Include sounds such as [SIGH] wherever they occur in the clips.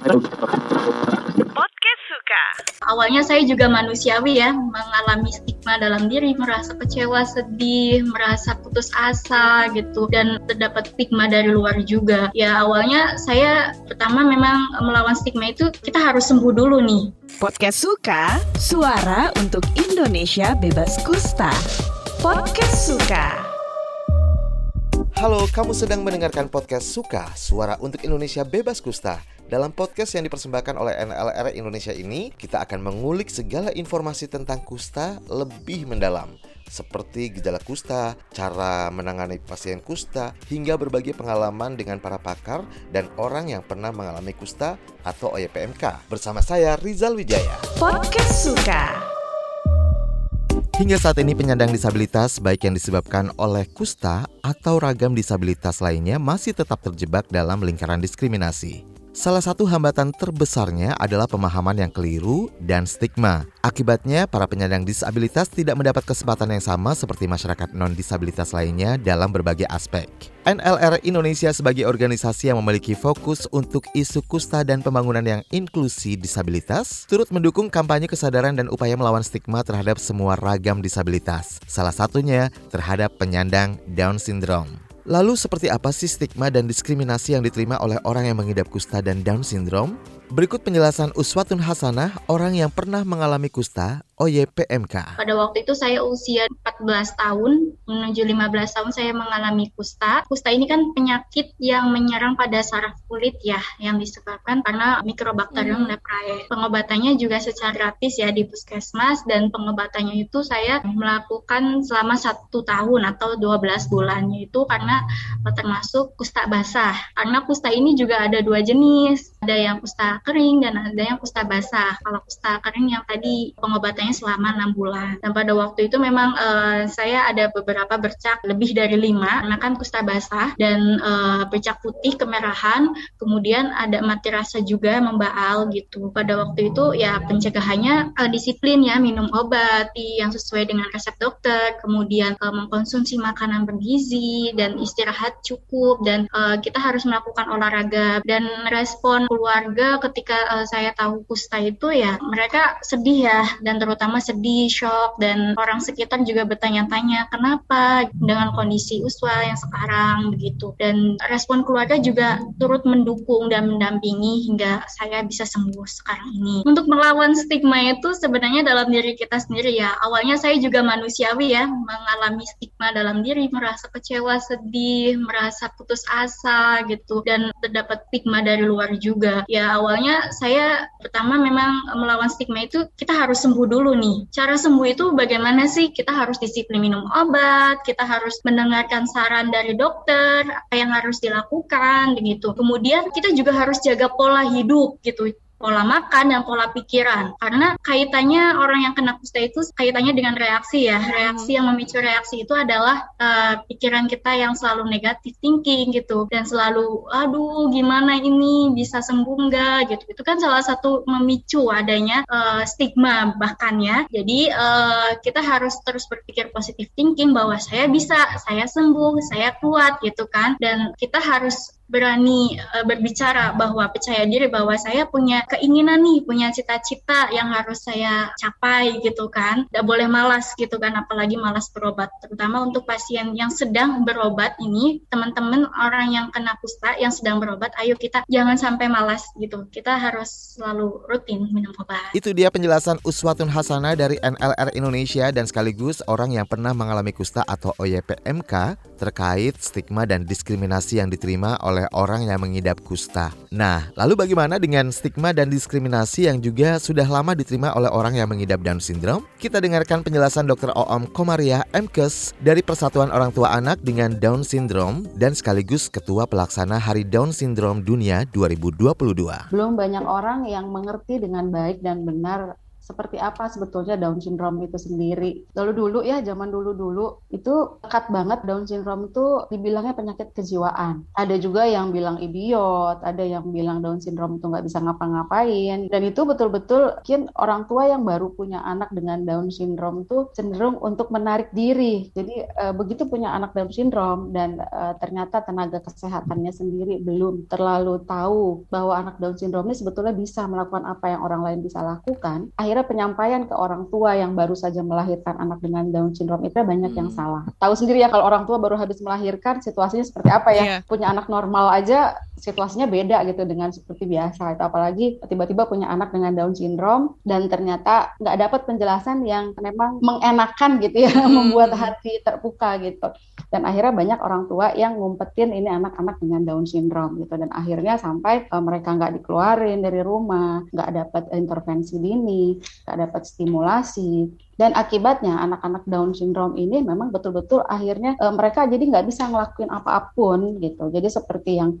Podcast Suka. Awalnya saya juga manusiawi ya, mengalami stigma dalam diri, merasa kecewa, sedih, merasa putus asa gitu, dan terdapat stigma dari luar juga. Ya awalnya saya pertama memang melawan stigma itu kita harus sembuh dulu nih. Podcast Suka, suara untuk Indonesia bebas kusta. Podcast Suka. Halo, kamu sedang mendengarkan podcast Suka, suara untuk Indonesia bebas kusta. Dalam podcast yang dipersembahkan oleh NLR Indonesia ini, kita akan mengulik segala informasi tentang kusta lebih mendalam. Seperti gejala kusta, cara menangani pasien kusta, hingga berbagai pengalaman dengan para pakar dan orang yang pernah mengalami kusta atau OYPMK. Bersama saya, Rizal Wijaya. Podcast Suka. Hingga saat ini penyandang disabilitas baik yang disebabkan oleh kusta atau ragam disabilitas lainnya masih tetap terjebak dalam lingkaran diskriminasi. Salah satu hambatan terbesarnya adalah pemahaman yang keliru dan stigma. Akibatnya, para penyandang disabilitas tidak mendapat kesempatan yang sama seperti masyarakat non-disabilitas lainnya dalam berbagai aspek. NLR Indonesia sebagai organisasi yang memiliki fokus untuk isu kusta dan pembangunan yang inklusi disabilitas, turut mendukung kampanye kesadaran dan upaya melawan stigma terhadap semua ragam disabilitas. Salah satunya terhadap penyandang Down Syndrome. Lalu seperti apa sih stigma dan diskriminasi yang diterima oleh orang yang mengidap kusta dan Down syndrome? Berikut penjelasan Uswatun Hasanah, orang yang pernah mengalami kusta OYPMK. Pada waktu itu saya usia 14 tahun menuju 15 tahun saya mengalami kusta. Kusta ini kan penyakit yang menyerang pada saraf kulit ya yang disebabkan karena Microbacterium hmm. leprae. Pengobatannya juga secara gratis ya di puskesmas dan pengobatannya itu saya melakukan selama satu tahun atau 12 bulannya itu karena termasuk kusta basah. Karena kusta ini juga ada dua jenis, ada yang kusta kering dan ada yang kusta basah. Kalau kusta kering yang tadi pengobatannya selama enam bulan. Dan pada waktu itu memang uh, saya ada beberapa bercak lebih dari lima, karena kan kusta basah dan uh, bercak putih kemerahan, kemudian ada mati rasa juga membaal gitu. Pada waktu itu ya pencegahannya uh, disiplin ya, minum obat yang sesuai dengan resep dokter, kemudian uh, mengkonsumsi makanan bergizi dan istirahat cukup dan uh, kita harus melakukan olahraga dan respon keluarga ketika uh, saya tahu kusta itu ya mereka sedih ya dan terutama sedih, shock, dan orang sekitar juga bertanya-tanya kenapa dengan kondisi Uswa yang sekarang begitu. Dan respon keluarga juga turut mendukung dan mendampingi hingga saya bisa sembuh sekarang ini. Untuk melawan stigma itu sebenarnya dalam diri kita sendiri ya. Awalnya saya juga manusiawi ya, mengalami stigma dalam diri, merasa kecewa, sedih, merasa putus asa gitu, dan terdapat stigma dari luar juga. Ya awalnya saya pertama memang melawan stigma itu kita harus sembuh dulu nih. Cara sembuh itu bagaimana sih? Kita harus disiplin minum obat, kita harus mendengarkan saran dari dokter, apa yang harus dilakukan, begitu. Kemudian kita juga harus jaga pola hidup gitu pola makan dan pola pikiran. Karena kaitannya orang yang kena kusta itu kaitannya dengan reaksi ya. Reaksi yang memicu reaksi itu adalah uh, pikiran kita yang selalu negatif thinking gitu. Dan selalu aduh gimana ini? Bisa sembuh nggak? gitu. Itu kan salah satu memicu adanya uh, stigma bahkan ya. Jadi uh, kita harus terus berpikir positif thinking bahwa saya bisa saya sembuh saya kuat gitu kan. Dan kita harus berani uh, berbicara bahwa percaya diri bahwa saya punya keinginan nih, punya cita-cita yang harus saya capai gitu kan. Tidak boleh malas gitu kan, apalagi malas berobat. Terutama untuk pasien yang sedang berobat ini, teman-teman orang yang kena kusta yang sedang berobat, ayo kita jangan sampai malas gitu. Kita harus selalu rutin minum obat. Itu dia penjelasan Uswatun Hasanah dari NLR Indonesia dan sekaligus orang yang pernah mengalami kusta atau OYPMK terkait stigma dan diskriminasi yang diterima oleh oleh orang yang mengidap kusta. Nah, lalu bagaimana dengan stigma dan diskriminasi yang juga sudah lama diterima oleh orang yang mengidap Down syndrome? Kita dengarkan penjelasan Dr. Oom Komaria Mkes dari Persatuan Orang Tua Anak dengan Down syndrome dan sekaligus Ketua Pelaksana Hari Down Syndrome Dunia 2022. Belum banyak orang yang mengerti dengan baik dan benar seperti apa sebetulnya Down syndrome itu sendiri. Lalu dulu ya, zaman dulu-dulu itu dekat banget Down syndrome itu dibilangnya penyakit kejiwaan. Ada juga yang bilang idiot, ada yang bilang Down syndrome itu nggak bisa ngapa-ngapain. Dan itu betul-betul mungkin orang tua yang baru punya anak dengan Down syndrome itu cenderung untuk menarik diri. Jadi e, begitu punya anak Down syndrome dan e, ternyata tenaga kesehatannya sendiri belum terlalu tahu bahwa anak Down syndrome ini sebetulnya bisa melakukan apa yang orang lain bisa lakukan, akhirnya akhirnya penyampaian ke orang tua yang baru saja melahirkan anak dengan Down syndrome itu banyak hmm. yang salah. Tahu sendiri ya kalau orang tua baru habis melahirkan situasinya seperti apa ya? Yeah. Punya anak normal aja situasinya beda gitu dengan seperti biasa. Itu apalagi tiba-tiba punya anak dengan Down syndrome dan ternyata nggak dapat penjelasan yang memang mengenakan gitu ya, [LAUGHS] hmm. membuat hati terbuka gitu. Dan akhirnya banyak orang tua yang ngumpetin ini anak-anak dengan Down syndrome gitu. Dan akhirnya sampai uh, mereka nggak dikeluarin dari rumah, nggak dapat intervensi dini, nggak dapat stimulasi. Dan akibatnya anak-anak Down syndrome ini memang betul-betul akhirnya e, mereka jadi nggak bisa ngelakuin apa pun gitu. Jadi seperti yang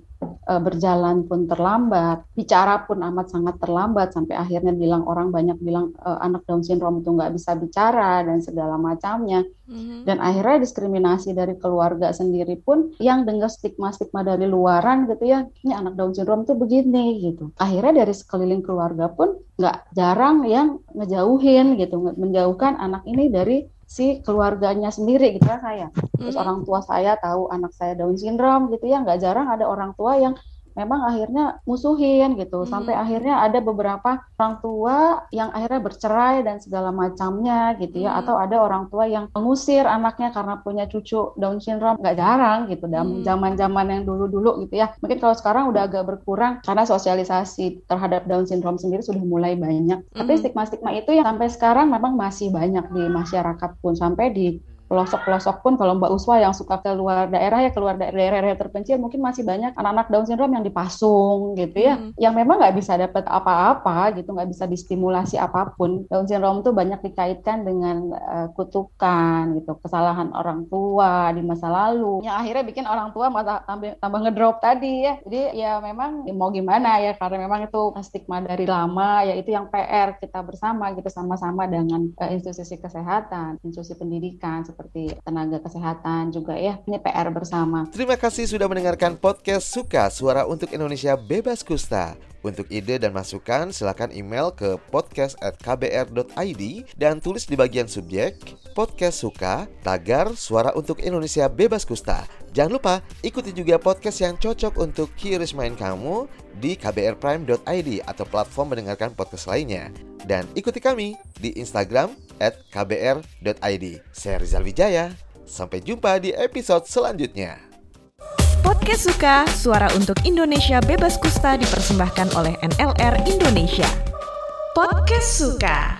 berjalan pun terlambat bicara pun amat sangat terlambat sampai akhirnya bilang orang banyak bilang e, anak Down syndrome itu nggak bisa bicara dan segala macamnya mm-hmm. dan akhirnya diskriminasi dari keluarga sendiri pun yang dengan stigma-stigma dari luaran gitu ya ini anak Down syndrome tuh begini gitu akhirnya dari sekeliling keluarga pun nggak jarang yang ngejauhin gitu menjauhkan anak ini dari si keluarganya sendiri gitu ya saya terus hmm. orang tua saya tahu anak saya Down syndrome gitu ya nggak jarang ada orang tua yang memang akhirnya musuhin gitu hmm. sampai akhirnya ada beberapa orang tua yang akhirnya bercerai dan segala macamnya gitu ya hmm. atau ada orang tua yang mengusir anaknya karena punya cucu Down syndrome nggak jarang gitu dalam hmm. zaman-zaman yang dulu-dulu gitu ya mungkin kalau sekarang udah agak berkurang karena sosialisasi terhadap Down syndrome sendiri sudah mulai banyak hmm. tapi stigma-stigma itu yang sampai sekarang memang masih banyak di masyarakat pun sampai di pelosok-pelosok pun kalau Mbak Uswa yang suka keluar daerah ya keluar daerah-daerah terpencil mungkin masih banyak anak-anak Down syndrome yang dipasung gitu ya. Hmm. yang memang nggak bisa dapat apa-apa gitu nggak bisa distimulasi apa pun. Down syndrome itu banyak dikaitkan dengan uh, kutukan gitu kesalahan orang tua di masa lalu. Yang akhirnya bikin orang tua tambah, tambah ngedrop tadi ya. Jadi ya memang ya mau gimana ya karena memang itu stigma dari lama ya itu yang PR kita bersama gitu sama-sama dengan uh, institusi kesehatan institusi pendidikan seperti tenaga kesehatan juga ya. Ini PR bersama. Terima kasih sudah mendengarkan podcast Suka Suara untuk Indonesia Bebas Kusta. Untuk ide dan masukan, silakan email ke podcast@kbr.id dan tulis di bagian subjek podcast suka tagar suara untuk Indonesia bebas kusta. Jangan lupa ikuti juga podcast yang cocok untuk kiris main kamu di kbrprime.id atau platform mendengarkan podcast lainnya. Dan ikuti kami di Instagram at kbr.id. Saya Rizal Wijaya. Sampai jumpa di episode selanjutnya. Podcast Suka, suara untuk Indonesia bebas kusta dipersembahkan oleh NLR Indonesia. Podcast Suka.